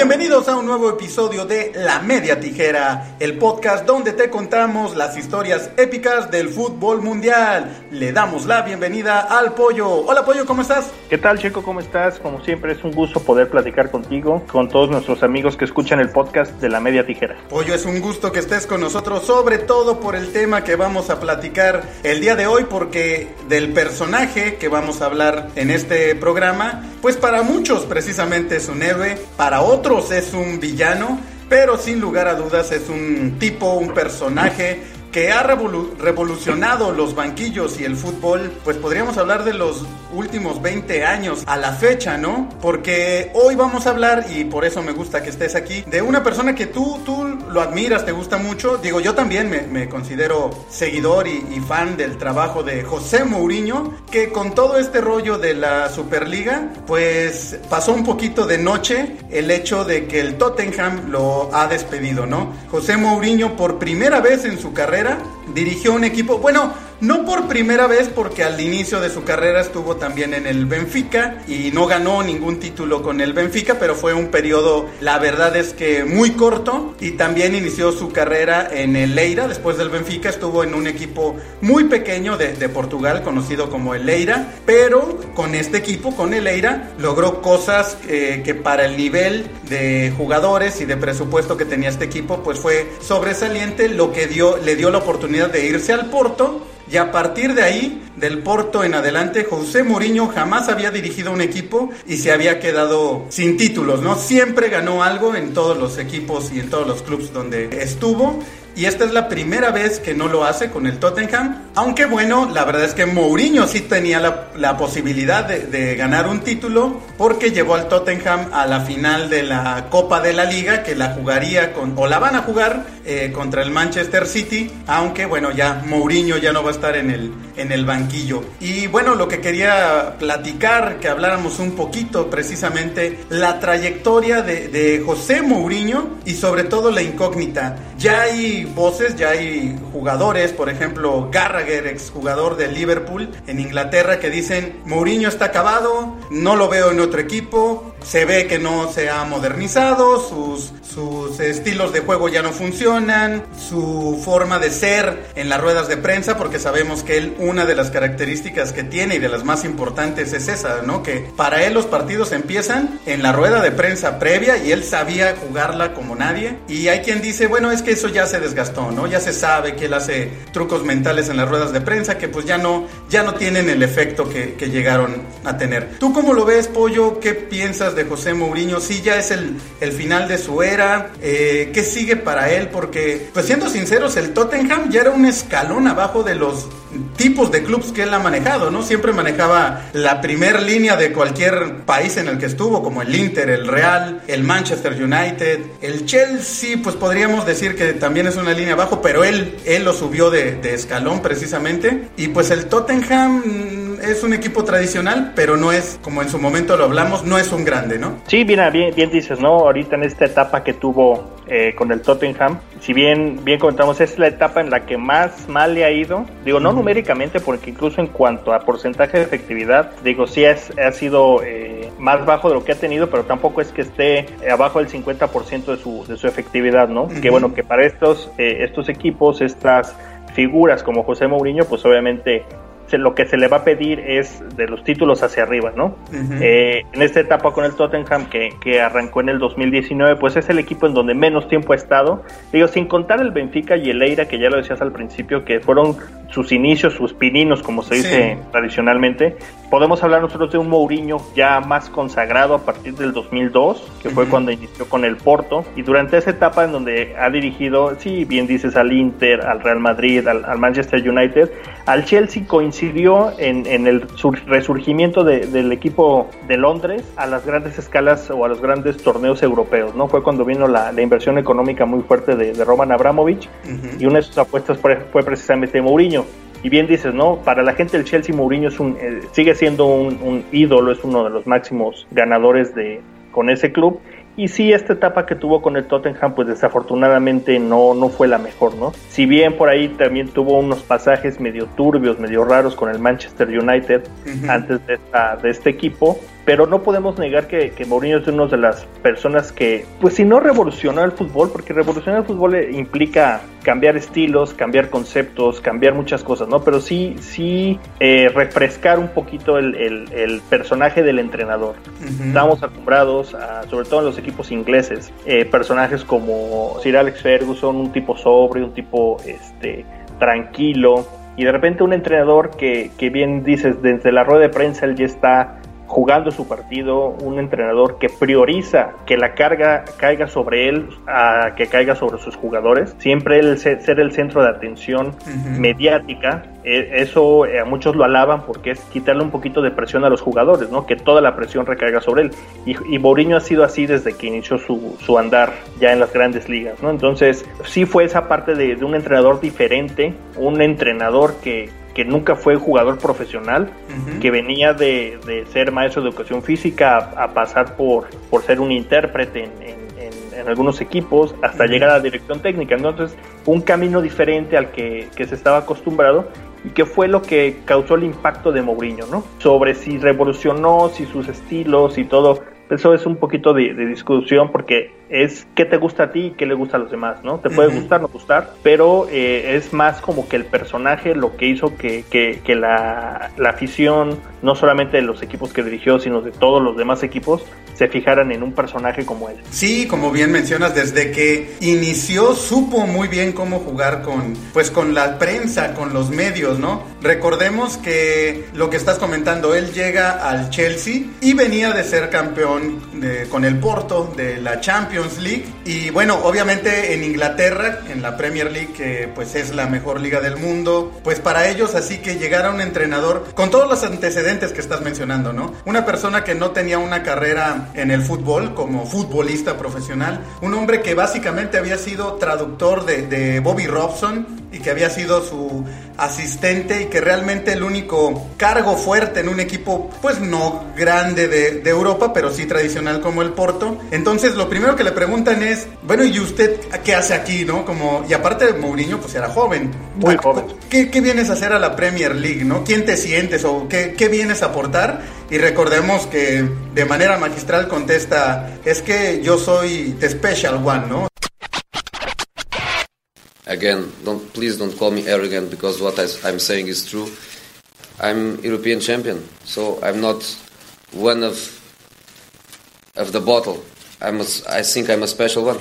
Bienvenidos a un nuevo episodio de La Media Tijera, el podcast donde te contamos las historias épicas del fútbol mundial. Le damos la bienvenida al Pollo. Hola Pollo, ¿cómo estás? ¿Qué tal Checo? ¿Cómo estás? Como siempre es un gusto poder platicar contigo, con todos nuestros amigos que escuchan el podcast de La Media Tijera. Pollo, es un gusto que estés con nosotros, sobre todo por el tema que vamos a platicar el día de hoy, porque del personaje que vamos a hablar en este programa, pues para muchos precisamente es un héroe, para otros es un villano, pero sin lugar a dudas es un tipo, un personaje que ha revolucionado los banquillos y el fútbol, pues podríamos hablar de los últimos 20 años a la fecha, ¿no? Porque hoy vamos a hablar, y por eso me gusta que estés aquí, de una persona que tú, tú lo admiras, te gusta mucho. Digo, yo también me, considero seguidor y, y, fan del trabajo de José Mourinho, que con todo este rollo de la Superliga, pues pasó un poquito de noche el hecho de que el Tottenham lo ha despedido, ¿no? José Mourinho por primera vez en su carrera dirigió un equipo, bueno, no por primera vez porque al inicio de su carrera estuvo también en el Benfica y no ganó ningún título con el Benfica, pero fue un periodo, la verdad es que muy corto. Y también inició su carrera en el Leira, después del Benfica estuvo en un equipo muy pequeño de, Portugal conocido como el Leira, pero con este equipo, con el Leira, logró cosas eh, que para el nivel de jugadores y de presupuesto que tenía este equipo, pues fue sobresaliente, lo que dio, le dio la oportunidad de irse al Porto y a partir de ahí, del Porto en adelante, José Mourinho jamás había dirigido un equipo y se había quedado sin títulos, ¿no? Siempre ganó algo en todos los equipos y en todos los clubes donde estuvo y esta es la primera vez que no lo hace con el Tottenham. Aunque bueno, la verdad es que Mourinho sí tenía la, posibilidad de, ganar un título porque llevó al Tottenham a la final de la Copa de la Liga que la jugaría con, o la van a jugar eh, contra el Manchester City. Aunque bueno, ya Mourinho ya no va a estar en el, en el banquillo. Y bueno, lo que quería platicar, que habláramos un poquito precisamente la trayectoria de, de José Mourinho y sobre todo la incógnita. Ya hay voces, ya hay jugadores, por ejemplo, Gallagher, exjugador de Liverpool en Inglaterra, que dicen, Mourinho está acabado, no lo veo en otro equipo, se ve que no se ha modernizado, sus, sus estilos de juego ya no funcionan, su forma de ser en las ruedas de prensa, porque sabemos que él, una de las características que tiene y de las más importantes es esa, ¿no? Que para él los partidos empiezan en la rueda de prensa previa y él sabía jugarla como nadie. Y hay quien dice, bueno, es que eso ya se desgastó, ¿no? Ya se sabe que él hace trucos mentales en las ruedas de prensa que pues ya no, ya no tienen el efecto que, llegaron a tener. ¿Tú cómo lo ves, Pollo? ¿Qué piensas de José Mourinho? Sí, ya es el, el final de su era. Eh, ¿Qué sigue para él? Porque, pues siendo sinceros, el Tottenham ya era un escalón abajo de los tipos de clubes que él ha manejado, ¿no? Siempre manejaba la primera línea de cualquier país en el que estuvo, como el Inter, el Real, el Manchester United, el Chelsea, pues podríamos decir que también es una línea abajo, pero él, él lo subió de, de escalón precisamente. Y pues el Tottenham es un equipo tradicional, pero no es, como en su momento lo hablamos, no es un grande, ¿no? Sí, bien, bien, bien dices, ¿no? Ahorita en esta etapa que tuvo eh, con el Tottenham, si bien, bien contamos, es la etapa en la que más mal le ha ido, digo, no numéricamente, porque incluso en cuanto a porcentaje de efectividad, digo, sí es, ha sido eh, más bajo de lo que ha tenido, pero tampoco es que esté abajo del 50% de su, de su efectividad, ¿no? Que bueno, que para estos, eh, estos equipos, estas figuras como José Mourinho, pues obviamente lo que se le va a pedir es de los títulos hacia arriba, ¿no? Eh, en esta etapa con el Tottenham que, que, arrancó en el 2019, pues es el equipo en donde menos tiempo ha estado. Digo, sin contar el Benfica y el Eira, que ya lo decías al principio, que fueron sus inicios, sus pininos, como se dice tradicionalmente. Podemos hablar nosotros de un Mourinho ya más consagrado a partir del 2002, que fue cuando inició con el Porto, y durante esa etapa en donde ha dirigido, sí, bien dices, al Inter, al Real Madrid, al, al Manchester United, al Chelsea coincide coincidió en, en el resurgimiento del equipo de Londres a las grandes escalas o a los grandes torneos europeos, ¿no? Fue cuando vino la, inversión económica muy fuerte de, Roman Abramovich y una de sus apuestas fue, precisamente Mourinho. Y bien dices, ¿no? Para la gente el Chelsea Mourinho es un, eh, sigue siendo un, un ídolo, es uno de los máximos ganadores de, con ese club y sí, esta etapa que tuvo con el Tottenham, pues desafortunadamente no, no fue la mejor, ¿no? Si bien por ahí también tuvo unos pasajes medio turbios, medio raros con el Manchester United antes de, esta, de este equipo, pero no podemos negar que, que Mourinho es una de las personas que, pues si no revolucionó el fútbol, porque revolucionar el fútbol implica cambiar estilos, cambiar conceptos, cambiar muchas cosas, ¿no? Pero sí, sí eh, refrescar un poquito el, el, personaje del entrenador. Estamos acostumbrados, a, sobre todo en los equipos ingleses, eh, personajes como Sir Alex Ferguson, un tipo sobrio, un tipo este, tranquilo, y de repente un entrenador que, que bien dices, desde la rueda de prensa él ya está jugando su partido, un entrenador que prioriza que la carga caiga sobre él, a que caiga sobre sus jugadores, siempre el ser el centro de atención mediática, e, eso eh, a muchos lo alaban porque es quitarle un poquito de presión a los jugadores, ¿no? Que toda la presión recaiga sobre él. Y, y Mourinho ha sido así desde que inició su, su, andar ya en las grandes ligas, ¿no? Entonces, sí fue esa parte de, de un entrenador diferente, un entrenador que, que nunca fue jugador profesional, que venía de, de, ser maestro de educación física a, pasar por, por ser un intérprete en, en, en algunos equipos hasta llegar a la dirección técnica. Entonces, un camino diferente al que, que, se estaba acostumbrado y que fue lo que causó el impacto de Mourinho, ¿no? Sobre si revolucionó, si sus estilos y todo eso es un poquito de, discusión porque es qué te gusta a ti y qué le gusta a los demás, ¿no? Te puede gustar, no gustar, pero eh, es más como que el personaje lo que hizo que, que, la, la, afición, no solamente de los equipos que dirigió, sino de todos los demás equipos, se fijaran en un personaje como él. Sí, como bien mencionas, desde que inició supo muy bien cómo jugar con, pues con la prensa, con los medios, ¿no? Recordemos que lo que estás comentando, él llega al Chelsea y venía de ser campeón con, el Porto de la Champions League. Y bueno, obviamente en Inglaterra, en la Premier League, que pues es la mejor liga del mundo, pues para ellos así que llegar a un entrenador con todos los antecedentes que estás mencionando, ¿no? Una persona que no tenía una carrera en el fútbol como futbolista profesional, un hombre que básicamente había sido traductor de, Bobby Robson y que había sido su asistente y que realmente el único cargo fuerte en un equipo, pues no grande de, de, Europa, pero sí tradicional como el Porto. Entonces lo primero que le preguntan es, bueno, ¿y usted qué hace aquí, no? Como, y aparte de Mourinho, pues era joven. Muy joven. ¿Qué, ¿Qué, vienes a hacer a la Premier League, no? ¿Quién te sientes o qué, qué vienes a aportar? Y recordemos que de manera magistral contesta, es que yo soy the special one, ¿no? Again, don't please don't call me arrogant because what I, am saying is true. I'm European champion, so I'm not one of of the bottle. I'm a, I think I'm a special one.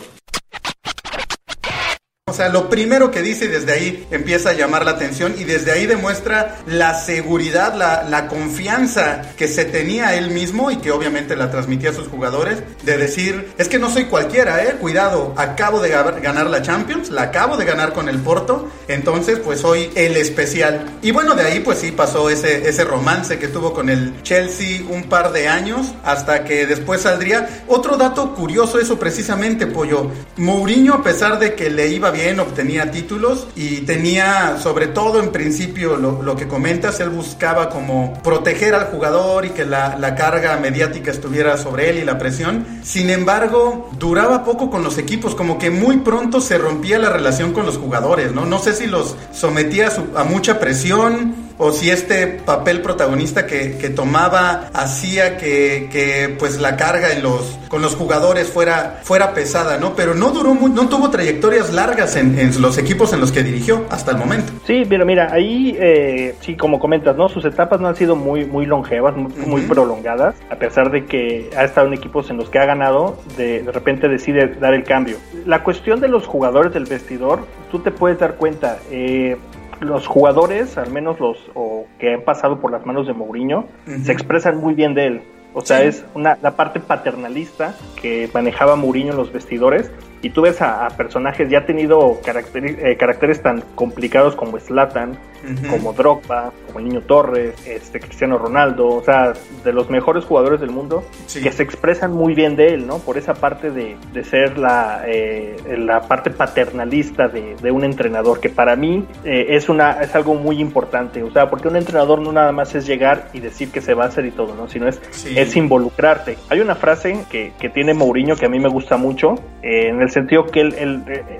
Lo primero que dice y desde ahí empieza a llamar la atención y desde ahí demuestra la seguridad, la, la, confianza que se tenía él mismo y que obviamente la transmitía a sus jugadores de decir, es que no soy cualquiera, eh, cuidado, acabo de ganar la Champions, la acabo de ganar con el Porto, entonces pues soy el especial. Y bueno, de ahí pues sí pasó ese, ese romance que tuvo con el Chelsea un par de años hasta que después saldría. Otro dato curioso eso precisamente, Pollo. Mourinho a pesar de que le iba bien obtenía títulos y tenía, sobre todo en principio, lo, que comentas, él buscaba como proteger al jugador y que la, carga mediática estuviera sobre él y la presión. Sin embargo, duraba poco con los equipos, como que muy pronto se rompía la relación con los jugadores, ¿no? No sé si los sometía a mucha presión o si este papel protagonista que, que tomaba hacía que, que, pues la carga en los, con los jugadores fuera, fuera pesada, ¿no? Pero no duró no tuvo trayectorias largas en, en, los equipos en los que dirigió hasta el momento. Sí, pero mira, ahí eh, sí, como comentas, ¿no? Sus etapas no han sido muy, muy longevas, muy, uh -huh. muy, prolongadas, a pesar de que ha estado en equipos en los que ha ganado, de, de repente decide dar el cambio. La cuestión de los jugadores del vestidor, tú te puedes dar cuenta, eh, los jugadores, al menos los o que han pasado por las manos de Mourinho, uh -huh. se expresan muy bien de él. O sea, sí. es una, la parte paternalista que manejaba Mourinho en los vestidores. Y tú ves a, a personajes, ya ha tenido caracter, eh, caracteres tan complicados como Slatan, uh -huh. como Drogba, como el Niño Torres, este Cristiano Ronaldo, o sea, de los mejores jugadores del mundo, sí. que se expresan muy bien de él, ¿no? Por esa parte de, de ser la, eh, la parte paternalista de, de, un entrenador, que para mí eh, es, una, es algo muy importante, o sea, porque un entrenador no nada más es llegar y decir que se va a hacer y todo, ¿no? Sino es, sí. es involucrarte. Hay una frase que, que tiene Mourinho que a mí me gusta mucho, en el el sentido que él,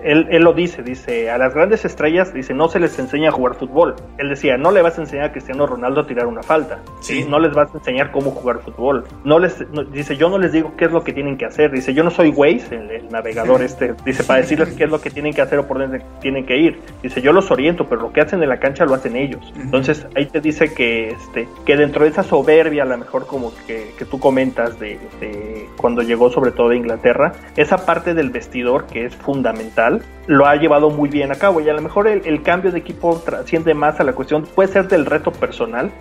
él, él, lo dice, dice, a las grandes estrellas, dice, no se les enseña a jugar fútbol. Él decía, no le vas a enseñar a Cristiano Ronaldo a tirar una falta, sí. no les vas a enseñar cómo jugar fútbol. No les, dice, yo no les digo qué es lo que tienen que hacer. Dice, yo no soy Waze, el, navegador este, dice, para decirles qué es lo que tienen que hacer o por dónde tienen que ir. Dice, yo los oriento, pero lo que hacen en la cancha lo hacen ellos. Entonces ahí te dice que, este, que dentro de esa soberbia, a lo mejor como que, que tú comentas de, de cuando llegó sobre todo de Inglaterra, esa parte del vestidor que es fundamental, lo ha llevado muy bien a cabo y a lo mejor el, cambio de equipo trasciende más a la cuestión, puede ser del reto personal,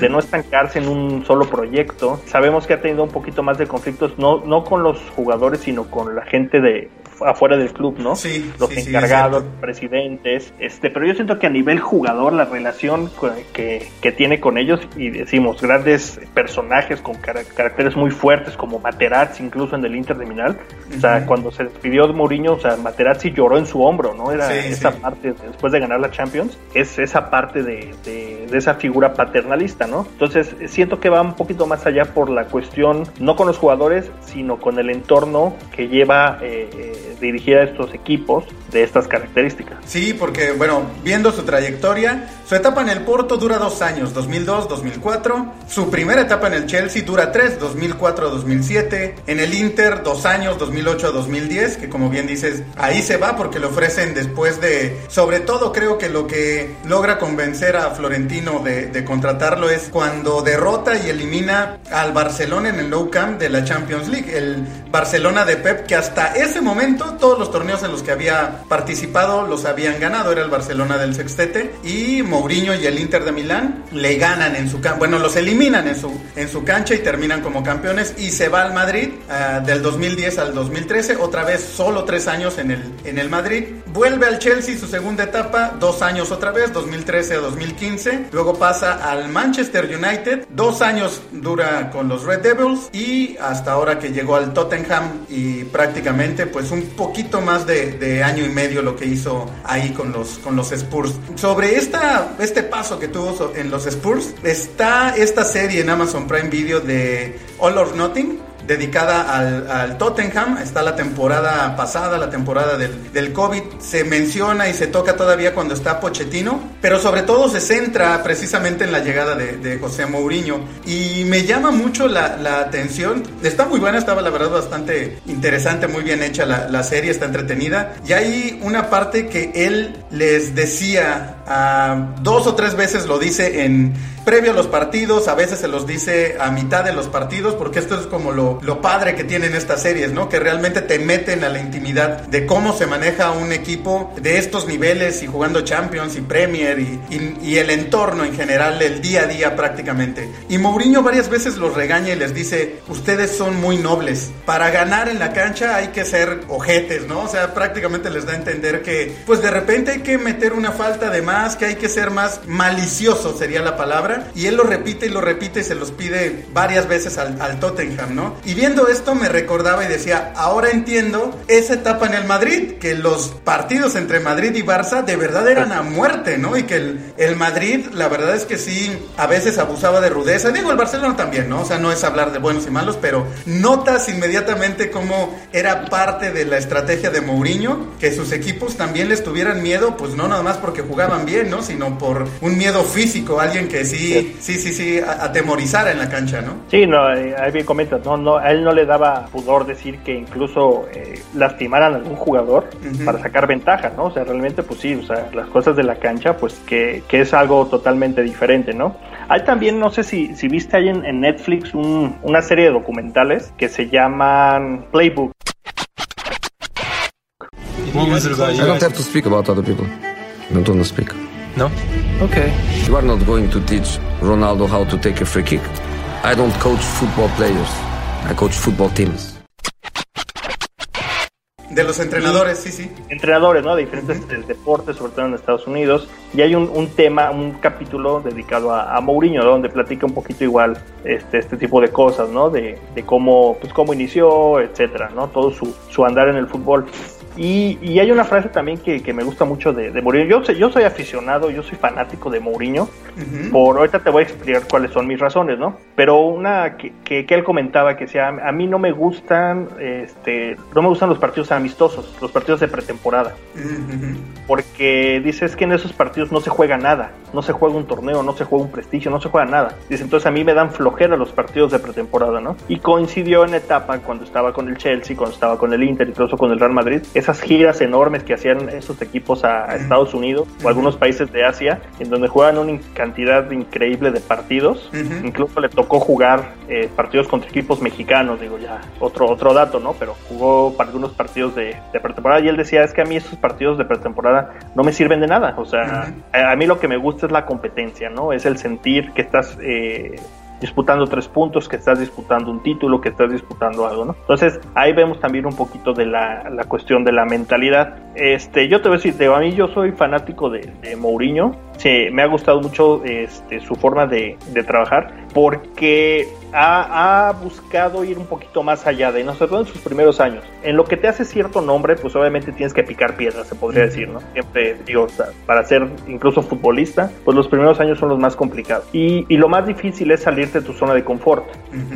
de no estancarse en un solo proyecto. Sabemos que ha tenido un poquito más de conflictos, no, no con los jugadores, sino con la gente de afuera del club, ¿no? Sí. Los encargados, presidentes, este, pero yo siento que a nivel jugador la relación que, que tiene con ellos y decimos grandes personajes con caracteres muy fuertes como Materazzi incluso en el Inter de Milán, o sea, cuando se despidió de Mourinho, o sea, Materazzi lloró en su hombro, ¿no? Era esa parte después de ganar la Champions, es esa parte de, de, esa figura paternalista, ¿no? Entonces siento que va un poquito más allá por la cuestión no con los jugadores, sino con el entorno que lleva eh, eh dirigir a estos equipos de estas características. Sí, porque bueno, viendo su trayectoria, su etapa en el Porto dura dos años, 2002-2004, su primera etapa en el Chelsea dura tres, 2004-2007, en el Inter dos años, 2008-2010, que como bien dices, ahí se va porque le ofrecen después de, sobre todo creo que lo que logra convencer a Florentino de, de contratarlo es cuando derrota y elimina al Barcelona en el Nou Camp de la Champions League, el Barcelona de Pep, que hasta ese momento todos los torneos en los que había participado los habían ganado. Era el Barcelona del Sextete. Y Mourinho y el Inter de Milán le ganan en su cancha. Bueno, los eliminan en su, en su cancha y terminan como campeones. Y se va al Madrid uh, del 2010 al 2013. Otra vez solo tres años en el, en el Madrid. Vuelve al Chelsea su segunda etapa. Dos años otra vez, 2013 a 2015. Luego pasa al Manchester United. Dos años dura con los Red Devils. Y hasta ahora que llegó al Tottenham y prácticamente pues un poquito más de, de, año y medio lo que hizo ahí con los, con los Spurs. Sobre esta, este paso que tuvo en los Spurs, está esta serie en Amazon Prime Video de All or Nothing dedicada al, al, Tottenham. Está la temporada pasada, la temporada del, del, COVID. Se menciona y se toca todavía cuando está Pochettino, pero sobre todo se centra precisamente en la llegada de, de José Mourinho. Y me llama mucho la, la, atención. Está muy buena, estaba la verdad bastante interesante, muy bien hecha la, la, serie, está entretenida. Y hay una parte que él les decía, uh, dos o tres veces lo dice en previo a los partidos, a veces se los dice a mitad de los partidos, porque esto es como lo, lo, padre que tienen estas series, ¿no? Que realmente te meten a la intimidad de cómo se maneja un equipo de estos niveles y jugando Champions y Premier y, el entorno en general, el día a día prácticamente. Y Mourinho varias veces los regaña y les dice, ustedes son muy nobles, para ganar en la cancha hay que ser ojetes, ¿no? O sea, prácticamente les da a entender que, pues de repente hay que meter una falta de más, que hay que ser más malicioso, sería la palabra y él lo repite y lo repite y se los pide varias veces al, Tottenham, ¿no? Y viendo esto me recordaba y decía, ahora entiendo esa etapa en el Madrid, que los partidos entre Madrid y Barça de verdad eran a muerte, ¿no? Y que el, el Madrid, la verdad es que sí, a veces abusaba de rudeza. Digo, el Barcelona también, ¿no? O sea, no es hablar de buenos y malos, pero notas inmediatamente cómo era parte de la estrategia de Mourinho, que sus equipos también les tuvieran miedo, pues no nada más porque jugaban bien, ¿no? Sino por un miedo físico, alguien que sí sí, sí, sí, atemorizar en la cancha, ¿no? Sí, no, ahí bien comentas, no, no, a él no le daba pudor decir que incluso eh, lastimaran a algún jugador uh -huh. para sacar ventaja, ¿no? O sea, realmente, pues sí, o sea, las cosas de la cancha, pues que, que es algo totalmente diferente, ¿no? Hay también, no sé si, si viste ahí en, en Netflix un, una serie de documentales que se llaman Playbook. I don't have to speak about other people. I don't want to speak. No? Okay. You are not going to teach Ronaldo how to take a free kick. I don't coach football players. I coach football teams. De los entrenadores, sí, sí. Entrenadores, ¿no? De diferentes uh -huh. deportes, sobre todo en Estados Unidos. Y hay un, un tema, un capítulo dedicado a, a, Mourinho, donde platica un poquito igual este, este tipo de cosas, ¿no? De, de cómo, pues, cómo inició, etcétera, ¿no? Todo su, su andar en el fútbol. Y, y, hay una frase también que, que me gusta mucho de, de, Mourinho. Yo, yo soy aficionado, yo soy fanático de Mourinho, Por ahorita te voy a explicar cuáles son mis razones, ¿no? Pero una que, que, él comentaba que sea, a mí no me gustan, este, no me gustan los partidos amistosos, los partidos de pretemporada. Porque dices que en esos partidos no se juega nada, no se juega un torneo, no se juega un prestigio, no se juega nada. Dice, entonces a mí me dan flojera los partidos de pretemporada, ¿no? Y coincidió en etapa cuando estaba con el Chelsea, cuando estaba con el Inter, incluso con el Real Madrid, esas giras enormes que hacían esos equipos a, Estados Unidos o algunos países de Asia, en donde juegan una cantidad increíble de partidos. Incluso le tocó jugar eh, partidos contra equipos mexicanos, digo ya, otro, otro dato, ¿no? Pero jugó para algunos partidos de, pretemporada y él decía, es que a mí esos partidos de pretemporada no me sirven de nada. O sea, a, mí lo que me gusta es la competencia, ¿no? Es el sentir que estás... Eh, disputando tres puntos, que estás disputando un título, que estás disputando algo, ¿no? Entonces ahí vemos también un poquito de la, la cuestión de la mentalidad. Este, yo te voy a decir, a mí yo soy fanático de, de Mourinho, sí, me ha gustado mucho este, su forma de, de trabajar porque ha, buscado ir un poquito más allá de nosotros en sus primeros años. En lo que te hace cierto nombre, pues obviamente tienes que picar piedras, se podría decir, ¿no? Siempre, digo, para ser incluso futbolista, pues los primeros años son los más complicados. Y, y lo más difícil es salirte de tu zona de confort,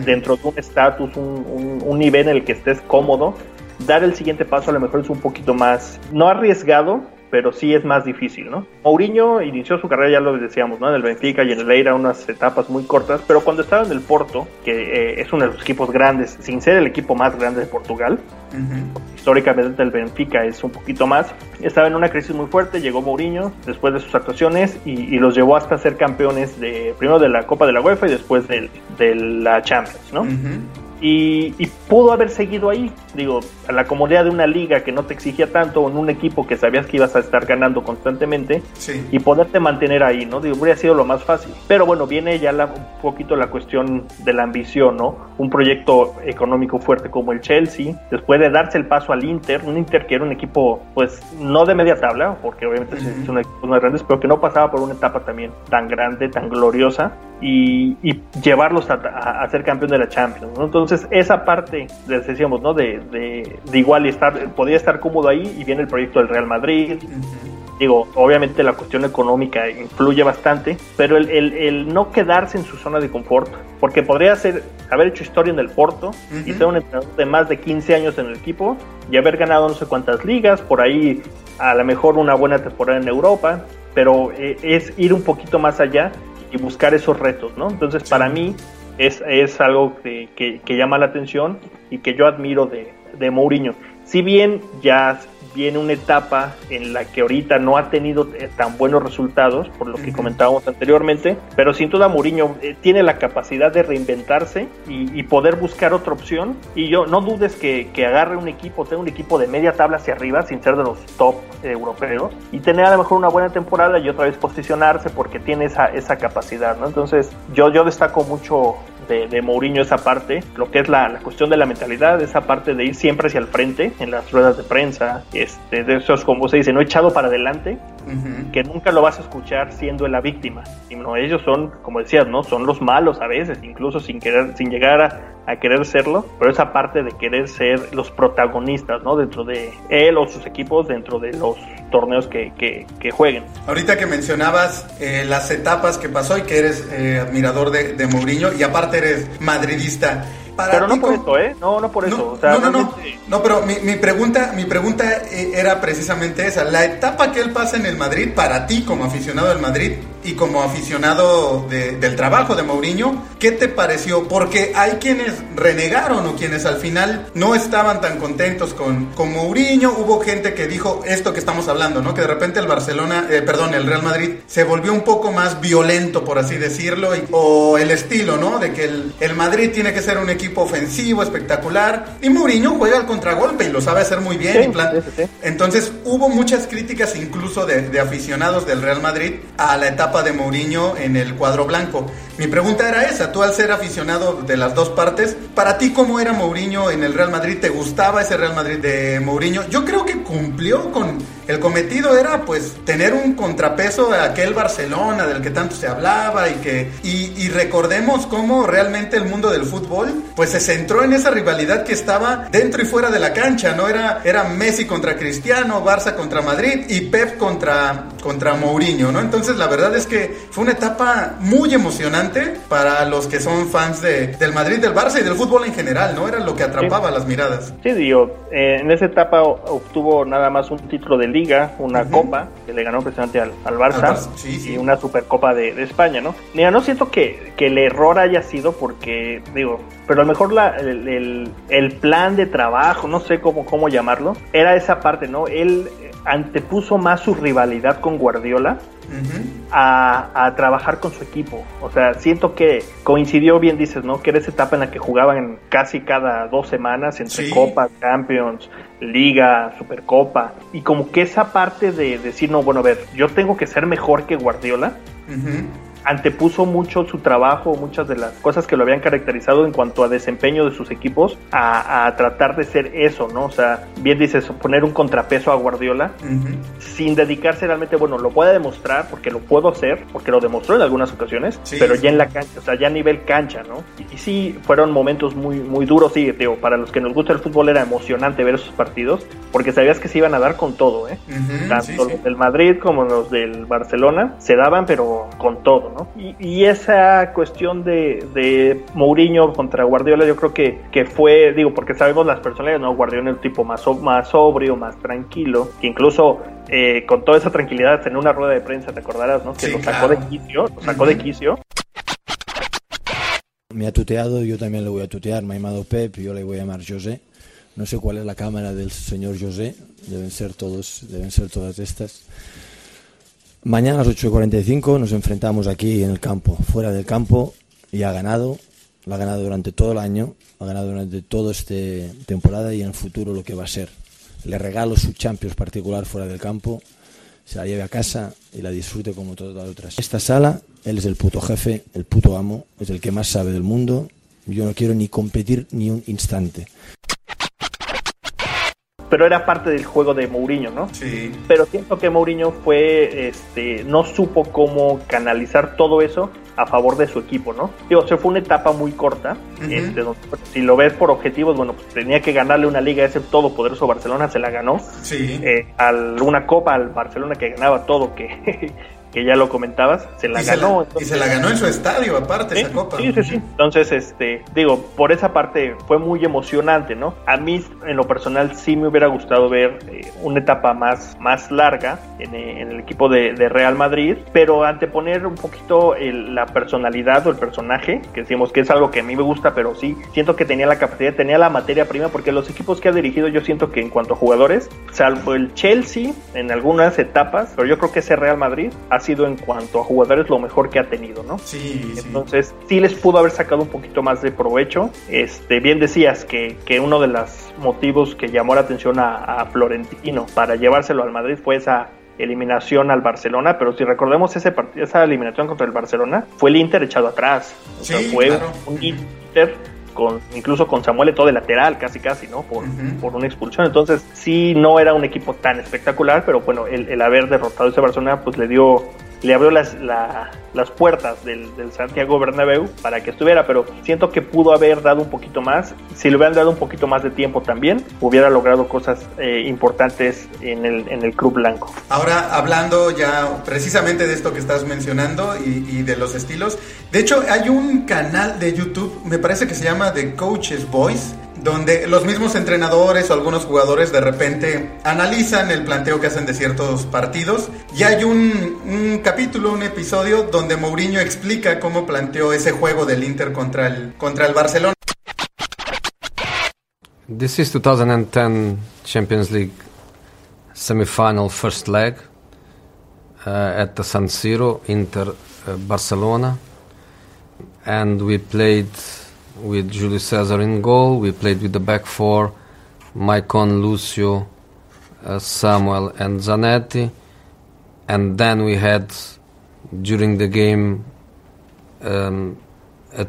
dentro de un estatus, un, un nivel en el que estés cómodo. Dar el siguiente paso a lo mejor es un poquito más, no arriesgado, pero sí es más difícil, ¿no? Mourinho inició su carrera, ya lo decíamos, ¿no? En el Benfica y en el Eira, unas etapas muy cortas, pero cuando estaba en el Porto, que eh, es uno de los equipos grandes, sin ser el equipo más grande de Portugal, históricamente el Benfica es un poquito más, estaba en una crisis muy fuerte, llegó Mourinho después de sus actuaciones y, los llevó hasta ser campeones de primero de la Copa de la UEFA y después de, de la Champions, ¿no? Y, pudo haber seguido ahí, digo, a la comodidad de una liga que no te exigía tanto, en un equipo que sabías que ibas a estar ganando constantemente y poderte mantener ahí, ¿no? Digo, hubiera sido lo más fácil. Pero bueno, viene ya un poquito la cuestión de la ambición, ¿no? Un proyecto económico fuerte como el Chelsea, después de darse el paso al Inter, un Inter que era un equipo, pues, no de media tabla, porque obviamente es un equipo más grande, pero que no pasaba por una etapa también tan grande, tan gloriosa, y, llevarlos a, ser campeón de la Champions. ¿no? Entonces, esa parte, les decíamos, ¿no? De, de, igual estar, podía estar cómodo ahí y viene el proyecto del Real Madrid. Digo, obviamente la cuestión económica influye bastante, pero el, el, no quedarse en su zona de confort, porque podría ser haber hecho historia en el Porto y ser un entrenador de más de 15 años en el equipo y haber ganado no sé cuántas ligas, por ahí a lo mejor una buena temporada en Europa, pero eh, es ir un poquito más allá y buscar esos retos, ¿no? Entonces, para mí es, es algo que, que, llama la atención y que yo admiro de, de Mourinho. Si bien ya viene una etapa en la que ahorita no ha tenido eh, tan buenos resultados, por lo que comentábamos anteriormente, pero sin duda Mourinho eh, tiene la capacidad de reinventarse y, poder buscar otra opción. Y yo no dudes que, que, agarre un equipo, tenga un equipo de media tabla hacia arriba, sin ser de los top europeos, y tener a lo mejor una buena temporada y otra vez posicionarse porque tiene esa, esa capacidad, ¿no? Entonces yo, yo destaco mucho de, de Mourinho esa parte, lo que es la, la, cuestión de la mentalidad, esa parte de ir siempre hacia el frente en las ruedas de prensa, este, de esos, como se dice, no echado para adelante, que nunca lo vas a escuchar siendo la víctima, sino ellos son, como decías, ¿no? Son los malos a veces, incluso sin querer, sin llegar a, a querer serlo, pero esa parte de querer ser los protagonistas, ¿no? Dentro de él o sus equipos, dentro de los torneos que, que, que jueguen. Ahorita que mencionabas eh, las etapas que pasó y que eres eh, admirador de, de Mourinho y aparte eres madridista, pero no por eso, ¿eh? No, no por eso. No, no, no, no, pero mi, mi, pregunta, mi pregunta eh, era precisamente esa. La etapa que él pasa en el Madrid, para ti como aficionado del Madrid y como aficionado del trabajo de Mourinho, ¿qué te pareció? Porque hay quienes renegaron o quienes al final no estaban tan contentos con, con Mourinho. Hubo gente que dijo esto que estamos hablando, ¿no? Que de repente el Barcelona, eh, perdón, el Real Madrid se volvió un poco más violento, por así decirlo, o el estilo, ¿no? De que el, el Madrid tiene que ser un equipo ofensivo, espectacular. Y Mourinho juega al contragolpe y lo sabe hacer muy bien. Entonces hubo muchas críticas incluso de, aficionados del Real Madrid a la etapa de Mourinho en el cuadro blanco. mi pregunta era esa, tú al ser aficionado de las dos partes, para ti cómo era Mourinho en el Real Madrid, ¿te gustaba ese Real Madrid de Mourinho? Yo creo que cumplió con el cometido era pues tener un contrapeso a aquel Barcelona del que tanto se hablaba y que y, recordemos cómo realmente el mundo del fútbol pues se centró en esa rivalidad que estaba dentro y fuera de la cancha, no era era Messi contra Cristiano, Barça contra Madrid y Pep contra contra Mourinho, ¿no? Entonces la verdad es que fue una etapa muy emocionante para los que son fans de, del Madrid, del Barça y del fútbol en general, ¿no? Era lo que atrapaba las miradas. Sí, digo, eh, en esa etapa obtuvo nada más un título de liga, una copa, que le ganó precisamente al, Barça, y una supercopa de, de, España, ¿no? Mira, no siento que, que, el error haya sido porque, digo, pero a lo mejor la, el, el, plan de trabajo, no sé cómo, cómo llamarlo, era esa parte, ¿no? Él antepuso más su rivalidad con Guardiola a, trabajar con su equipo. O sea, siento que coincidió bien, dices, ¿no? Que era esa etapa en la que jugaban casi cada dos semanas entre Copa, Champions, Liga, Supercopa. Y como que esa parte de decir, no, bueno, a ver, yo tengo que ser mejor que Guardiola antepuso mucho su trabajo, muchas de las cosas que lo habían caracterizado en cuanto a desempeño de sus equipos, a, tratar de ser eso, ¿no? O sea, bien dices, poner un contrapeso a Guardiola, sin dedicarse realmente, bueno, lo puede demostrar, porque lo puedo hacer, porque lo demostró en algunas ocasiones, pero ya en la cancha, o sea, ya a nivel cancha, ¿no? Y, sí, fueron momentos muy, muy duros, sí, digo, para los que nos gusta el fútbol era emocionante ver esos partidos, porque sabías que se iban a dar con todo, ¿eh? Tanto los del Madrid como los del Barcelona, se daban, pero con todo, y, esa cuestión de, de, Mourinho contra Guardiola, yo creo que, que fue, digo, porque sabemos las personalidades, ¿no? Guardiola es el tipo más, más sobrio, más tranquilo, que incluso eh, con toda esa tranquilidad en una rueda de prensa, te acordarás, ¿no? Que lo sacó de quicio, lo sacó de quicio. Me ha tuteado, yo también le voy a tutear, me ha llamado Pep, yo le voy a llamar José. No sé cuál es la cámara del señor José, deben ser todos, deben ser todas estas. Mañana a las 8.45 nos enfrentamos aquí en el campo, fuera del campo, y ha ganado, lo ha ganado durante todo el año, ha ganado durante toda esta temporada y en el futuro lo que va a ser. Le regalo su Champions particular fuera del campo, se la lleve a casa y la disfrute como todas las otras. Esta sala, él es el puto jefe, el puto amo, es el que más sabe del mundo. Yo no quiero ni competir ni un instante pero era parte del juego de Mourinho, ¿no? Sí. Pero siento que Mourinho fue, este, no supo cómo canalizar todo eso a favor de su equipo, ¿no? Digo, o sea, fue una etapa muy corta. este, si lo ves por objetivos, bueno, pues tenía que ganarle una liga a ese todopoderoso Barcelona, se la ganó. Sí. Eh, una copa al Barcelona que ganaba todo, que que ya lo comentabas, se la ganó. y se la ganó en su estadio, aparte, esa copa. Sí, sí, sí. Entonces, este, digo, por esa parte fue muy emocionante, ¿no? A mí, en lo personal, sí me hubiera gustado ver eh, una etapa más, más larga en, eh, el equipo de, Real Madrid, pero anteponer un poquito la personalidad o el personaje, que decimos que es algo que a mí me gusta, pero sí, siento que tenía la capacidad, tenía la materia prima, porque los equipos que ha dirigido, yo siento que en cuanto a jugadores, salvo el Chelsea en algunas etapas, pero yo creo que ese Real Madrid ha sido en cuanto a jugadores lo mejor que ha tenido, ¿no? Sí. Entonces, sí, les pudo haber sacado un poquito más de provecho. Este, bien decías que, que uno de los motivos que llamó la atención a, Florentino para llevárselo al Madrid fue esa eliminación al Barcelona, pero si recordemos ese esa eliminación contra el Barcelona, fue el Inter echado atrás. O sea, fue un Inter con, incluso con Samuel todo de lateral, casi casi, ¿no? Por, por una expulsión. Entonces, sí, no era un equipo tan espectacular, pero bueno, el, el haber derrotado a ese Barcelona, pues le dio le abrió las, las puertas del, Santiago Bernabéu para que estuviera, pero siento que pudo haber dado un poquito más. Si le hubieran dado un poquito más de tiempo también, hubiera logrado cosas eh, importantes en el, en el Club Blanco. Ahora, hablando ya precisamente de esto que estás mencionando y, y de los estilos, de hecho hay un canal de YouTube, me parece que se llama The Coaches Voice, donde los mismos entrenadores o algunos jugadores de repente analizan el planteo que hacen de ciertos partidos. Y hay un, capítulo, un episodio donde Mourinho explica cómo planteó ese juego del Inter contra el, contra el Barcelona. This is 2010 Champions League semifinal first leg uh, at the San Siro, Inter uh, Barcelona, and we played with Julio Cesar in goal. We played with the back four, Maicon, Lucio, uh, Samuel, and Zanetti. And then we had, during the game, um, a,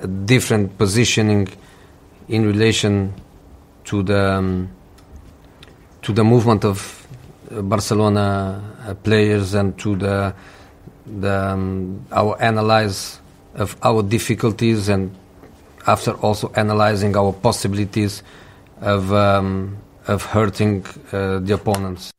a, different positioning in relation to the um, to the movement of uh, Barcelona uh, players and to the the um, our analyze of our difficulties and after also analyzing our possibilities of um, of hurting uh, the opponents.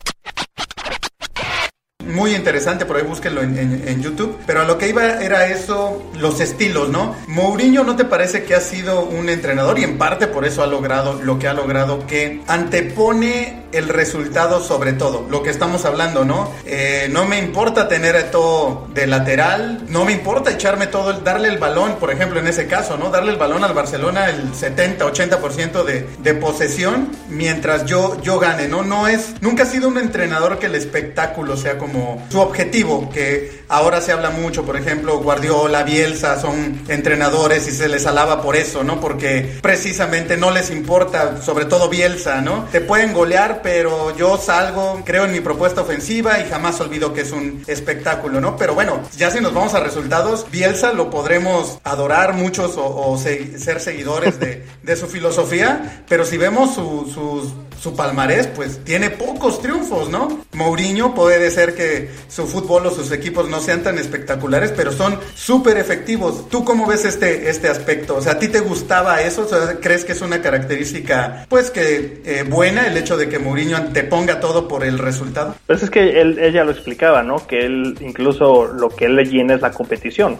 Muy interesante, por ahí búsquenlo en, YouTube. Pero a lo que iba era eso, los estilos, ¿no? Mourinho, ¿no te parece que ha sido un entrenador y en parte por eso ha logrado lo que ha logrado, que antepone el resultado sobre todo, lo que estamos hablando, ¿no? Eh, no me importa tener todo de lateral, no me importa echarme todo, darle el balón, por ejemplo, en ese caso, ¿no? Darle el balón al Barcelona el 70, 80% de, de posesión mientras yo, yo gane, ¿no? No es, nunca ha sido un entrenador que el espectáculo sea como su objetivo, que ahora se habla mucho, por ejemplo, Guardiola, Bielsa son entrenadores y se les alaba por eso, ¿no? Porque precisamente no les importa, sobre todo Bielsa, ¿no? Te pueden golear, pero yo salgo, creo en mi propuesta ofensiva y jamás olvido que es un espectáculo, ¿no? Pero bueno, ya si nos vamos a resultados, Bielsa lo podremos adorar muchos o, ser seguidores de, su filosofía, pero si vemos su, su palmarés, pues tiene pocos triunfos, ¿no? Mourinho puede ser que su fútbol o sus equipos no sean tan espectaculares, pero son súper efectivos. ¿Tú cómo ves este, este aspecto? O sea, ¿a ti te gustaba eso? ¿Crees que es una característica, pues, que eh, buena el hecho de que Mourinho anteponga todo por el resultado? Pues es que él, ella lo explicaba, ¿no? Que él, incluso lo que él le llena es la competición.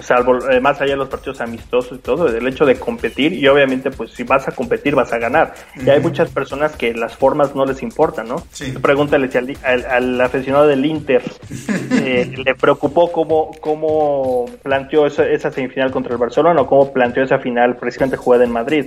Salvo, eh, más allá de los partidos amistosos y todo, el hecho de competir y obviamente, pues, si vas a competir, vas a ganar. Y hay muchas personas que las formas no les importan, ¿no? Sí. Pregúntale si al, al, aficionado del Inter eh, le preocupó cómo, cómo planteó esa, esa, semifinal contra el Barcelona o cómo planteó esa final precisamente jugada en Madrid.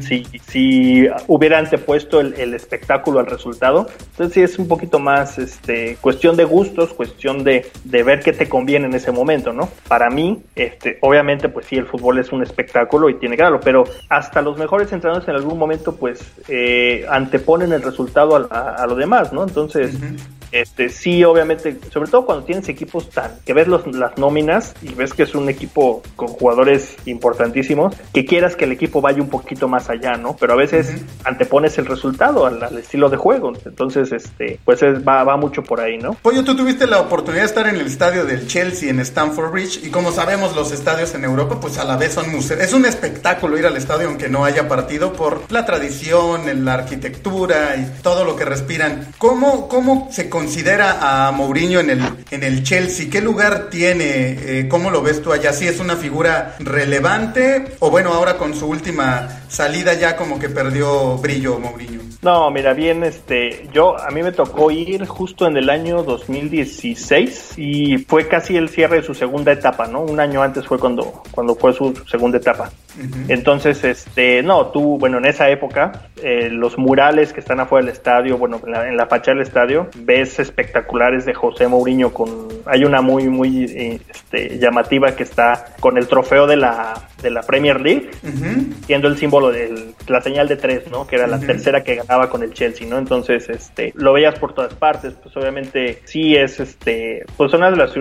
si, si hubiera antepuesto el, espectáculo al resultado. Entonces sí es un poquito más este, cuestión de gustos, cuestión de, de ver qué te conviene en ese momento, ¿no? Para mí, este, obviamente, pues sí, el fútbol es un espectáculo y tiene que darlo, pero hasta los mejores entrenadores en algún momento, pues, eh, anteponen el resultado a, lo demás, ¿no? Entonces, este, sí, obviamente, sobre todo cuando tienes equipos tan, que ves los, las nóminas y ves que es un equipo con jugadores importantísimos, que quieras que el equipo vaya un poquito más allá, ¿no? Pero a veces antepones el resultado al, estilo de juego. Entonces, este, pues va, va mucho por ahí, ¿no? Pollo, tú tuviste la oportunidad de estar en el estadio del Chelsea en Stamford Bridge y como sabemos los estadios en Europa, pues a la vez son museos. Es un espectáculo ir al estadio aunque no haya partido por la tradición, la arquitectura y todo lo que respiran. ¿Cómo, cómo se considera a Mourinho en el, en el Chelsea? ¿Qué lugar tiene? Eh, ¿Cómo lo ves tú allá? ¿Sí es una figura relevante? O bueno, ahora con su última salida ya como que perdió brillo Mourinho. No, mira, bien, este, yo a mí me tocó ir justo en el año 2016 y fue casi el cierre de su segunda etapa, ¿no? Un año antes fue cuando, cuando fue su segunda etapa. Entonces, este, no, tú, bueno, en esa época, eh, los murales que están afuera del estadio, bueno, en la, en la, fachada del estadio, ves espectaculares de José Mourinho con, hay una muy, muy eh, este, llamativa que está con el trofeo de la, de la Premier League, siendo el símbolo de la señal de tres, ¿no? Que era la tercera que ganaba con el Chelsea, ¿no? Entonces, este, lo veías por todas partes, pues obviamente sí es, este, pues una de las,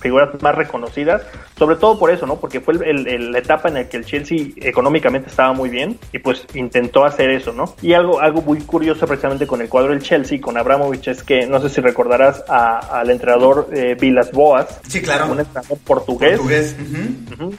figuras más reconocidas, sobre todo por eso, ¿no? Porque fue el, la etapa en la que el Chelsea económicamente estaba muy bien y pues intentó hacer eso, ¿no? Y algo, algo muy curioso precisamente con el cuadro del Chelsea, con Abramovich, es que no sé si recordarás al entrenador eh, Vilas Boas, sí, claro. un entrenador portugués,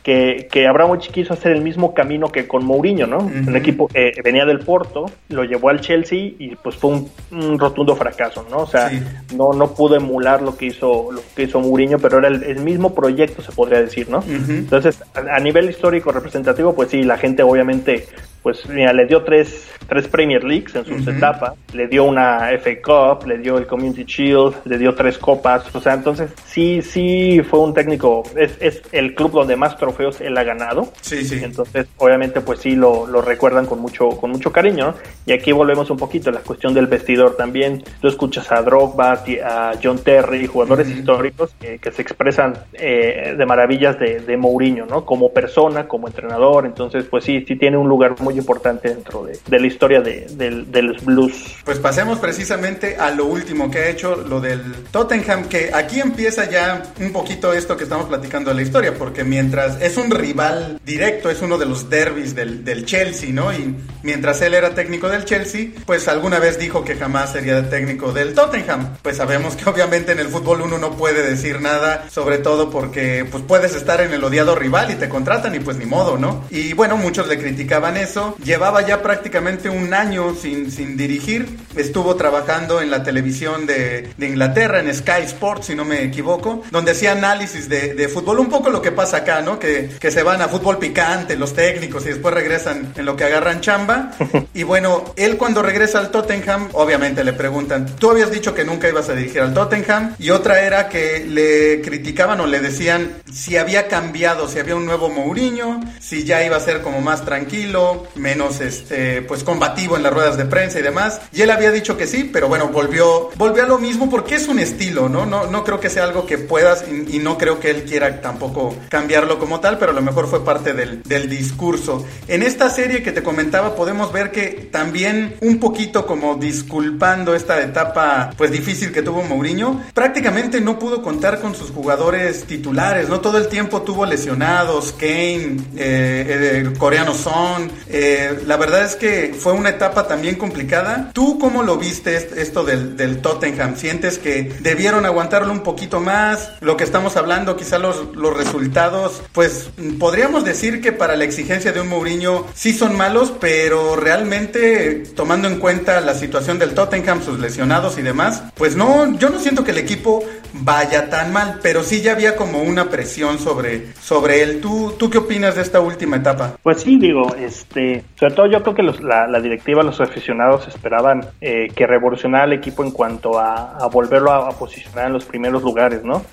que, que Abramovich quiso hacer el mismo camino que con Mourinho, ¿no? Un equipo que venía del Porto, lo llevó al Chelsea y pues fue un, rotundo fracaso, ¿no? O sea, no, no pudo emular lo que hizo, lo que hizo Mourinho, pero era el, mismo proyecto, se podría decir, ¿no? Entonces, a, nivel histórico representativo, pues sí, la gente obviamente pues mira, le dio tres, tres Premier Leagues en sus etapas, le dio una FA Cup, le dio el Community Shield, le dio tres copas, o sea, entonces sí, sí fue un técnico, es, es el club donde más trofeos él ha ganado, sí, sí. entonces obviamente pues sí lo, lo recuerdan con mucho, con mucho cariño, ¿no? y aquí volvemos un poquito a la cuestión del vestidor también, tú escuchas a Drogba, a John Terry, jugadores históricos que, se expresan eh, de maravillas de, de Mourinho, ¿no? Como persona, como entrenador, entonces pues sí, sí tiene un lugar muy muy importante dentro de, la historia de, los Blues. Pues pasemos precisamente a lo último que ha hecho, lo del Tottenham, que aquí empieza ya un poquito esto que estamos platicando de la historia, porque mientras es un rival directo, es uno de los derbis del, del Chelsea, ¿no? Y mientras él era técnico del Chelsea, pues alguna vez dijo que jamás sería técnico del Tottenham. Pues sabemos que obviamente en el fútbol uno no puede decir nada, sobre todo porque pues puedes estar en el odiado rival y te contratan y pues ni modo, ¿no? Y bueno, muchos le criticaban eso. Llevaba ya prácticamente un año sin, sin dirigir. Estuvo trabajando en la televisión de, de Inglaterra, en Sky Sports, si no me equivoco, donde hacía análisis de, de, fútbol. Un poco lo que pasa acá, ¿no? Que, que se van a fútbol picante los técnicos y después regresan en lo que agarran chamba. Y bueno, él cuando regresa al Tottenham, obviamente le preguntan, tú habías dicho que nunca ibas a dirigir al Tottenham. Y otra era que le criticaban o le decían si había cambiado, si había un nuevo Mourinho, si ya iba a ser como más tranquilo, menos este, pues combativo en las ruedas de prensa y demás. Y él había dicho que sí, pero bueno, volvió, volvió a lo mismo porque es un estilo, ¿no? No, no creo que sea algo que puedas y, no creo que él quiera tampoco cambiarlo como tal, pero a lo mejor fue parte del, del discurso. En esta serie que te comentaba podemos ver que también un poquito como disculpando esta etapa pues difícil que tuvo Mourinho, prácticamente no pudo contar con sus jugadores titulares, ¿no? Todo el tiempo tuvo lesionados, Kane, eh, el coreano Son, eh, la verdad es que fue una etapa también complicada. ¿Tú cómo lo viste esto del, del Tottenham? ¿Sientes que debieron aguantarlo un poquito más? Lo que estamos hablando, quizá los, los resultados, pues podríamos decir que para la exigencia de un Mourinho sí son malos, pero realmente tomando en cuenta la situación del Tottenham, sus lesionados y demás, pues no, yo no siento que el equipo vaya tan mal, pero sí ya había como una presión sobre, sobre él. ¿Tú, ¿Tú qué opinas de esta última etapa? Pues sí, digo, este, sobre todo yo creo que la, la, directiva, los aficionados esperaban eh, que revolucionara el equipo en cuanto a, a volverlo a, posicionar en los primeros lugares, ¿no?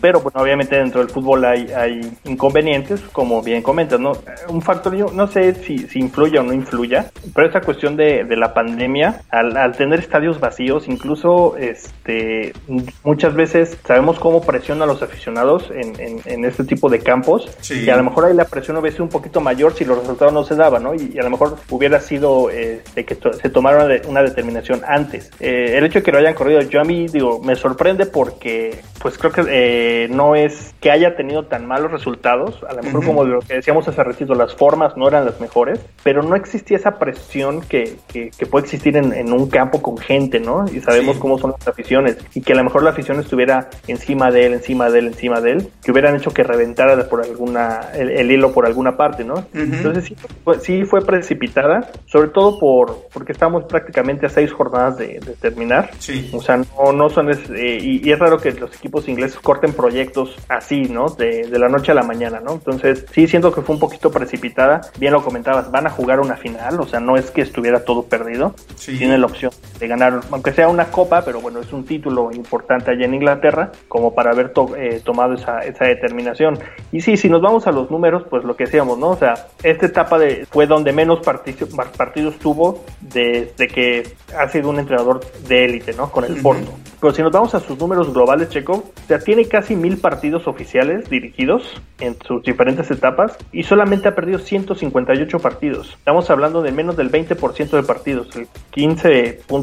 Pero bueno, obviamente dentro del fútbol hay, hay inconvenientes, como bien comentas, ¿no? Un factor, yo no sé si, si influye o no influya, pero esa cuestión de, de la pandemia, al, al tener estadios vacíos, incluso este, muchas veces sabemos cómo presiona a los aficionados en, en, este tipo de campos y a lo mejor ahí la presión hubiese sido un poquito mayor si los resultados no se daban, ¿no? Y, a lo mejor hubiera sido eh, de que se tomara una, determinación antes. Eh, el hecho de que lo hayan corrido, yo a mí digo, me sorprende porque pues creo que eh, no es que haya tenido tan malos resultados, a lo mejor como lo que decíamos hace ratito, las formas no eran las mejores, pero no existía esa presión que, que, puede existir en, en, un campo con gente, ¿no? Y sabemos cómo son las aficiones y que a lo mejor la afición estuviera estuviera encima de él, encima de él, encima de él, que hubieran hecho que reventara por alguna el, hilo por alguna parte, ¿no? Entonces sí fue, sí fue precipitada, sobre todo por porque estamos prácticamente a seis jornadas de, terminar. Sí. O sea, no, no son eh, y, es raro que los equipos ingleses corten proyectos así, ¿no? De, de la noche a la mañana, ¿no? Entonces sí siento que fue un poquito precipitada. Bien lo comentabas, van a jugar una final, o sea, no es que estuviera todo perdido. Sí. Tiene la opción de ganar, aunque sea una copa, pero bueno, es un título importante allá en Inglaterra como para haber eh, tomado esa, esa, determinación. Y sí, si nos vamos a los números, pues lo que decíamos, ¿no? O sea, esta etapa de, fue donde menos partidos tuvo desde que ha sido un entrenador de élite, ¿no? Con el Porto. Pero si nos vamos a sus números globales, Checo, o sea, tiene casi mil partidos oficiales dirigidos en sus diferentes etapas y solamente ha perdido 158 partidos. Estamos hablando de menos del 20% de partidos, el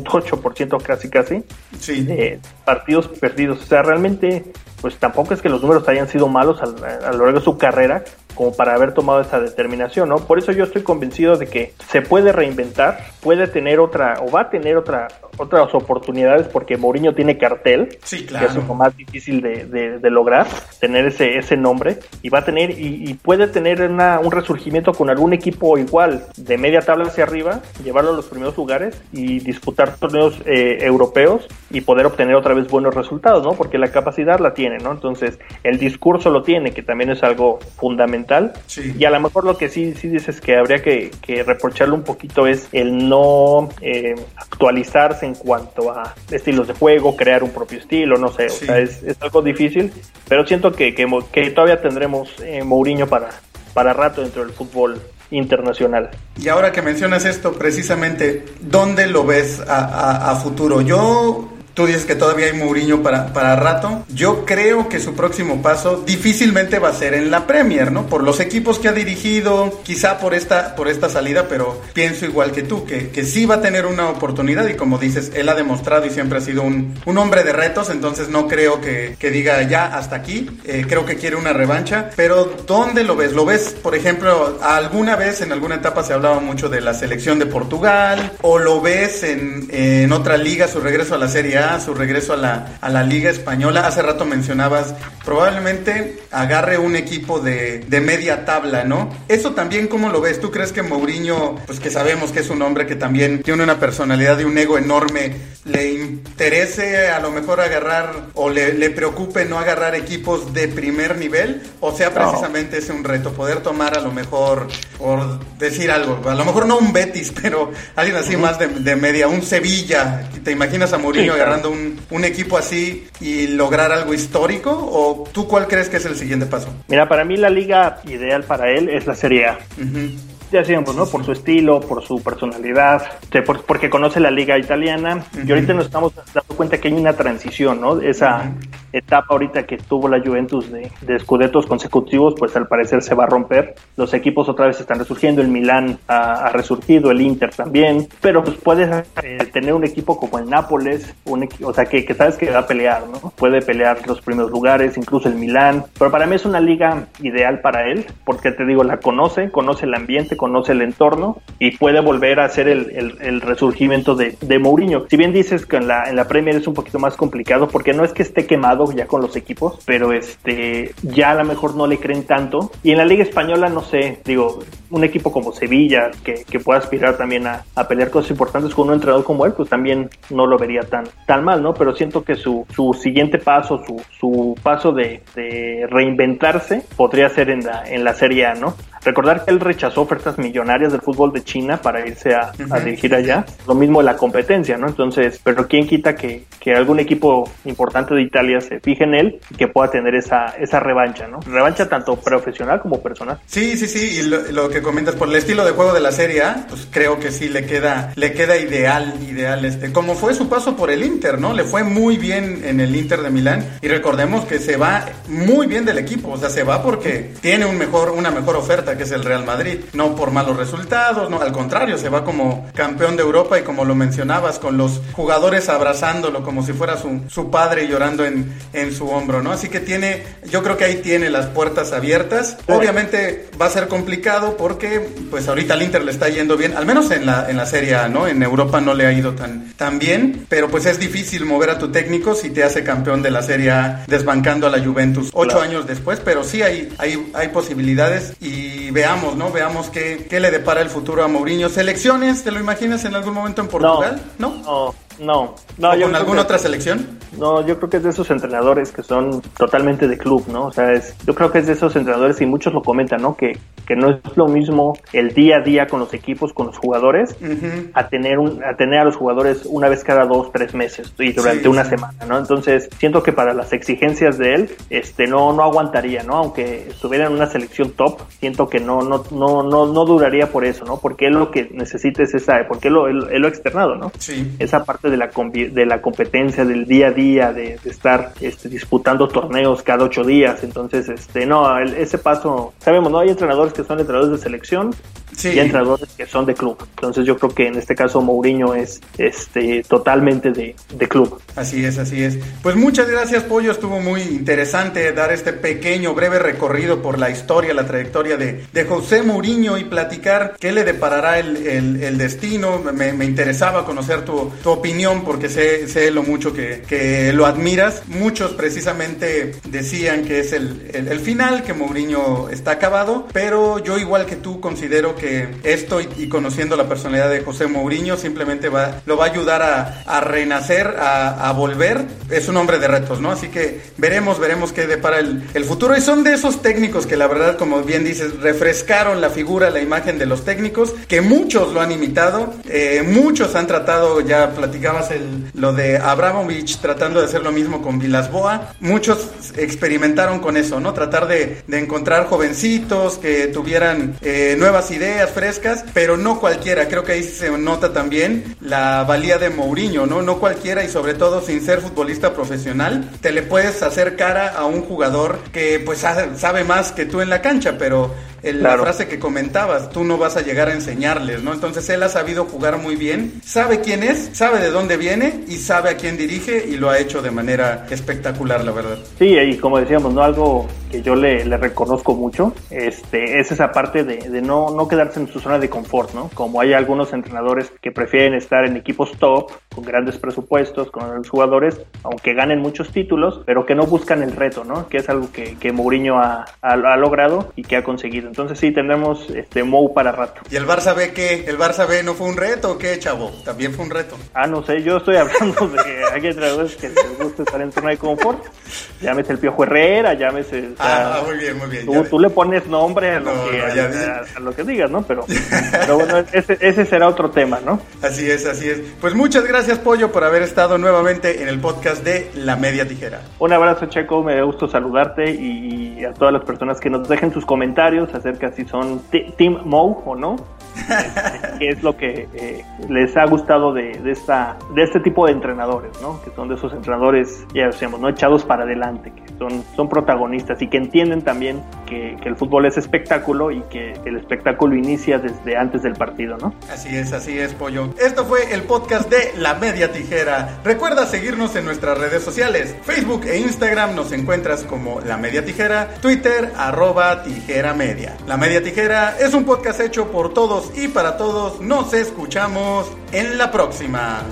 15.8% casi casi sí. de partidos perdidos. O sea, realmente, pues tampoco es que los números hayan sido malos a, a lo largo de su carrera, como para haber tomado esa determinación, ¿no? Por eso yo estoy convencido de que se puede reinventar, puede tener otra, o va a tener otra, otras oportunidades, porque Mourinho tiene cartel, sí, claro. que es lo más difícil de, de, lograr, tener ese, ese nombre, y va a tener, y, puede tener una, un resurgimiento con algún equipo igual, de media tabla hacia arriba, llevarlo a los primeros lugares y disputar torneos eh, europeos y poder obtener otra vez buenos resultados, ¿no? Porque la capacidad la tiene, ¿no? Entonces, el discurso lo tiene, que también es algo fundamental y a lo mejor lo que sí, sí dices que habría que, reprocharle un poquito es el no eh, actualizarse en cuanto a estilos de juego, crear un propio estilo, no sé, o sea, es, algo difícil, pero siento que, que, todavía tendremos eh, Mourinho para, para rato dentro del fútbol internacional. Y ahora que mencionas esto, precisamente, ¿dónde lo ves a, a futuro? Yo Tú dices que todavía hay Mourinho para, para rato. Yo creo que su próximo paso difícilmente va a ser en la Premier, ¿no? Por los equipos que ha dirigido, quizá por esta, por esta salida, pero pienso igual que tú, que, que sí va a tener una oportunidad y como dices, él ha demostrado y siempre ha sido un, un hombre de retos, entonces no creo que, que diga ya hasta aquí. Eh, creo que quiere una revancha, pero ¿dónde lo ves? ¿Lo ves, por ejemplo, alguna vez en alguna etapa se hablaba mucho de la selección de Portugal? ¿O lo ves en, en otra liga, su regreso a la Serie A, su regreso a la, a la Liga Española? Hace rato mencionabas, probablemente agarre un equipo de, de media tabla, ¿no? Eso también, ¿cómo lo ves? ¿Tú crees que Mourinho, pues que sabemos que es un hombre que también tiene una personalidad y un ego enorme, le interese a lo mejor agarrar o le, le preocupe no agarrar equipos de primer nivel? O sea, precisamente es un reto, poder tomar a lo mejor, por decir algo, a lo mejor no un Betis, pero alguien así más de, de, media, un Sevilla. ¿Te imaginas a Mourinho sí, un, un, equipo así y lograr algo histórico? ¿O tú cuál crees que es el siguiente paso? Mira, para mí la liga ideal para él es la Serie A. Uh -huh ya decíamos, ¿no? Por su estilo, por su personalidad, por, porque conoce la liga italiana. Uh -huh. Y ahorita nos estamos dando cuenta que hay una transición, ¿no? Esa uh -huh. Etapa ahorita que tuvo la Juventus de, de escudetos consecutivos, pues al parecer se va a romper. Los equipos otra vez están resurgiendo, el Milán ha, resurgido, el Inter también, pero pues puedes eh, tener un equipo como el Nápoles, o sea, que, que sabes que va a pelear, ¿no? Puede pelear los primeros lugares, incluso el Milán, pero para mí es una liga ideal para él, porque te digo, la conoce, conoce el ambiente, conoce el entorno y puede volver a hacer el, resurgimiento de, Mourinho. Si bien dices que la, en la Premier es un poquito más complicado, porque no es que esté quemado ya con los equipos, pero este ya a lo mejor no le creen tanto. Y en la Liga Española, no sé, digo, un equipo como Sevilla, que, que pueda aspirar también a, a, pelear cosas importantes con un entrenador como él, pues también no lo vería tan, tan mal, ¿no? Pero siento que su, su siguiente paso, su, su paso de, reinventarse, podría ser en la, en la Serie A, ¿no? Recordar que él rechazó ofertas millonarias del fútbol de China para irse a, uh -huh. a dirigir allá. Lo mismo la competencia, ¿no? Entonces, pero quién quita que, que, algún equipo importante de Italia se fije en él y que pueda tener esa, esa revancha, ¿no? Revancha tanto profesional como personal. Sí, sí, sí. Y lo, lo, que comentas por el estilo de juego de la Serie A, pues creo que sí le queda, le queda ideal, ideal este. Como fue su paso por el Inter, ¿no? Le fue muy bien en el Inter de Milán. Y recordemos que se va muy bien del equipo. O sea, se va porque tiene un mejor, una mejor oferta que es el Real Madrid. No por malos resultados, no, al contrario, se va como campeón de Europa y como lo mencionabas, con los jugadores abrazándolo como si fuera su, su padre llorando en, en su hombro, ¿no? Así que tiene, yo creo que ahí tiene las puertas abiertas. Obviamente va a ser complicado porque pues ahorita al Inter le está yendo bien, al menos en la, en la Serie A, ¿no? En Europa no le ha ido tan, tan bien, pero pues es difícil mover a tu técnico si te hace campeón de la Serie A desbancando a la Juventus ocho claro. años después, pero sí hay, hay, hay posibilidades y veamos, ¿no? Veamos qué, qué le depara el futuro a Mourinho. ¿Selecciones? ¿Te lo imaginas en algún momento en Portugal? No, no, no. No ¿O ¿Con alguna otra selección? No, yo creo que es de esos entrenadores que son totalmente de club, ¿no? O sea, es, yo creo que es de esos entrenadores y muchos lo comentan, ¿no? Que, que no es lo mismo el día a día con los equipos, con los jugadores, uh -huh. a tener un, a tener a los jugadores una vez cada dos, tres meses y durante sí, una sí. semana, ¿no? Entonces, siento que para las exigencias de él, este, no, no aguantaría, ¿no? Aunque estuviera en una selección top, siento que no, no, no, no, no duraría por eso, ¿no? Porque él lo que necesita es esa, porque él lo, él, él lo ha externado, ¿no? Sí. Esa parte de la, de la competencia, del día a día, de, de estar este, disputando torneos cada ocho días. Entonces, este, no, el, ese paso, sabemos, ¿no? Hay entrenadores que son entrenadores de selección sí. y entrenadores que son de club. Entonces, yo creo que en este caso Mourinho es este, totalmente de, de club. Así es, así es. Pues muchas gracias, Pollo. Estuvo muy interesante dar este pequeño, breve recorrido por la historia, la trayectoria de, de José Mourinho y platicar qué le deparará el, el, el destino. Me, me, interesaba conocer tu, tu opinión porque sé, sé, lo mucho que, que, lo admiras. Muchos precisamente decían que es el, el, el, final, que Mourinho está acabado, pero yo igual que tú considero que esto y, conociendo la personalidad de José Mourinho simplemente va, lo va a ayudar a, renacer, a, volver. Es un hombre de retos, ¿no? Así que veremos, veremos qué depara el, el futuro. Y son de esos técnicos que la verdad, como bien dices, refrescaron la figura, la imagen de los técnicos, que muchos lo han imitado, eh, muchos han tratado, ya platicabas el, lo de Abramovich tratando de hacer lo mismo con Vilasboa, muchos experimentaron con eso, ¿no? Tratar de, de encontrar jovencitos que tuvieran eh, nuevas ideas ideas frescas, pero no cualquiera. Creo que ahí se nota también la valía de Mourinho, ¿no? No cualquiera y sobre todo sin ser futbolista profesional, te le puedes hacer cara a un jugador que pues sabe más que tú en la cancha, pero la frase que comentabas, tú no vas a llegar a enseñarles, ¿no? Entonces él ha sabido jugar muy bien, sabe quién es, sabe de dónde viene y sabe a quién dirige y lo ha hecho de manera espectacular, la verdad. Sí, y como decíamos, ¿no? Algo que yo le, reconozco mucho este, es esa parte de, de, no, no quedarse en su zona de confort, ¿no? Como hay algunos entrenadores que prefieren estar en equipos top, con grandes presupuestos, con grandes jugadores, aunque ganen muchos títulos, pero que no buscan el reto, ¿no? Que es algo que, que Mourinho ha, ha, ha logrado y que ha conseguido. Entonces sí, tendremos este Mou para rato. ¿Y el Barça B qué? ¿El Barça B no fue un reto o qué, chavo? También fue un reto. Ah, no sé, yo estoy hablando de que hay entrenadores que les gusta estar en zona de confort. Llámese el Piojo Herrera, llámese... ah, muy bien, muy bien. Tú, le pones nombre a lo, que, a, lo que digas, ¿no? Pero, pero bueno, ese, ese será otro tema, ¿no? Así es, así es. Pues muchas gracias, Pollo, por haber estado nuevamente en el podcast de La Media Tijera. Un abrazo, Checo, me da gusto saludarte y a todas las personas que nos dejen sus comentarios acerca si son Team Mo o no. qué es lo que eh, les ha gustado de, esta, de este tipo de entrenadores, ¿no? Que son de esos entrenadores, ya decíamos, ¿no? Echados para adelante, que son, son protagonistas y que entienden también que, que, el fútbol es espectáculo y que el espectáculo inicia desde antes del partido, ¿no? Así es, así es, Pollo. Esto fue el podcast de La Media Tijera. Recuerda seguirnos en nuestras redes sociales. Facebook e Instagram nos encuentras como La Media Tijera, Twitter, arroba Tijera Media. La Media Tijera es un podcast hecho por todos y para todos. Nos escuchamos en la próxima.